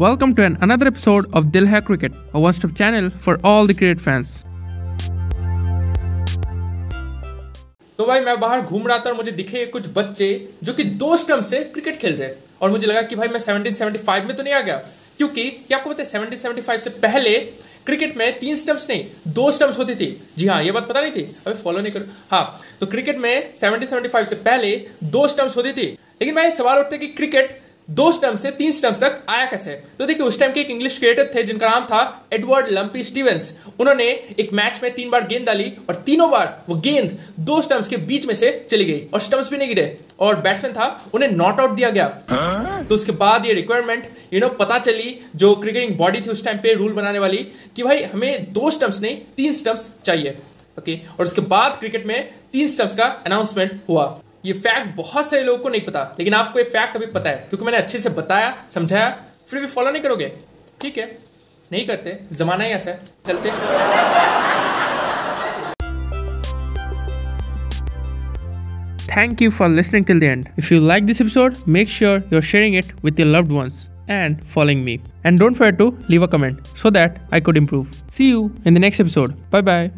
Welcome to an another episode of Dil Hai Cricket, a one-stop channel for all the cricket fans. तो भाई मैं बाहर घूम रहा था और मुझे दिखे कुछ बच्चे जो कि दो स्टम्प से क्रिकेट खेल रहे और मुझे लगा कि भाई मैं 1775 में तो नहीं आ गया। क्योंकि क्या आपको पता है 1775 से पहले क्रिकेट में तीन स्टम्प्स नहीं दो स्टम्प्स होती थी। जी हाँ ये बात पता नहीं थी। अभी फॉलो नहीं करो। हाँ तो क्रिकेट में 1775 से पहले दो स्टम्प्स होती थी। लेकिन भाई सवाल उठते कि क्रिकेट दो स्टम्प से तीन स्टम्प तक आया कैसे? तो देखिए, उस टाइम के एक इंग्लिश क्रिकेटर थे, जिनका नाम था एडवर्ड लंपी स्टीवेंस उन्होंने एक मैच में तीन बार गेंद डाली और तीनों बार वो गेंद दो स्टम्प्स के बीच में से चली गई और स्टम्प्स भी नहीं गिरे और बैट्समैन था, उन्हें नॉट आउट दिया गया। तो उसके बाद ये रिक्वायरमेंट यू नो पता चली जो क्रिकेटिंग बॉडी थी उस टाइम पे रूल बनाने वाली कि भाई, हमें दो स्टम्प्स नहीं, तीन स्टम्प्स चाहिए। ओके और उसके बाद क्रिकेट में तीन स्टम्प्स का अनाउंसमेंट हुआ। ये फैक्ट बहुत सारे लोगों को नहीं पता, लेकिन आपको ये फैक्ट अभी पता है, क्योंकि मैंने अच्छे से बताया, समझाया, फिर भी फॉलो नहीं करोगे। ठीक है? नहीं करते, जमाना ही ऐसा है। चलते। Thank you for listening till the end if you like this episode make sure you are sharing it with your loved ones and following me and don't fair to leave a comment so that I could improve see you in the next episode bye bye